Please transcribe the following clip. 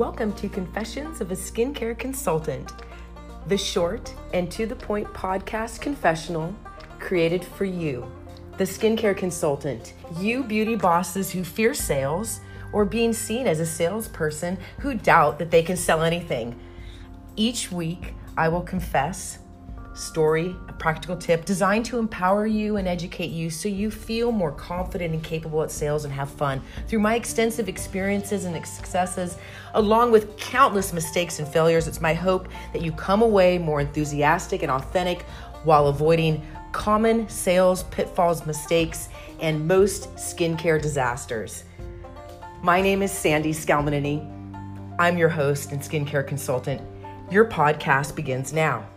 Welcome to Confessions of a Skincare Consultant, the short and to the point podcast confessional created for you, the skincare consultant, you beauty bosses who fear sales or being seen as a salesperson who doubt that they can sell anything. Each week, I will confess story, a practical tip designed to empower you and educate you so you feel more confident and capable at sales and have fun. Through my extensive experiences and successes, along with countless mistakes and failures, it's my hope that you come away more enthusiastic and authentic while avoiding common sales pitfalls, mistakes, and most skincare disasters. My name is Sandy Scalmanini. I'm your host and skincare consultant. Your podcast begins now.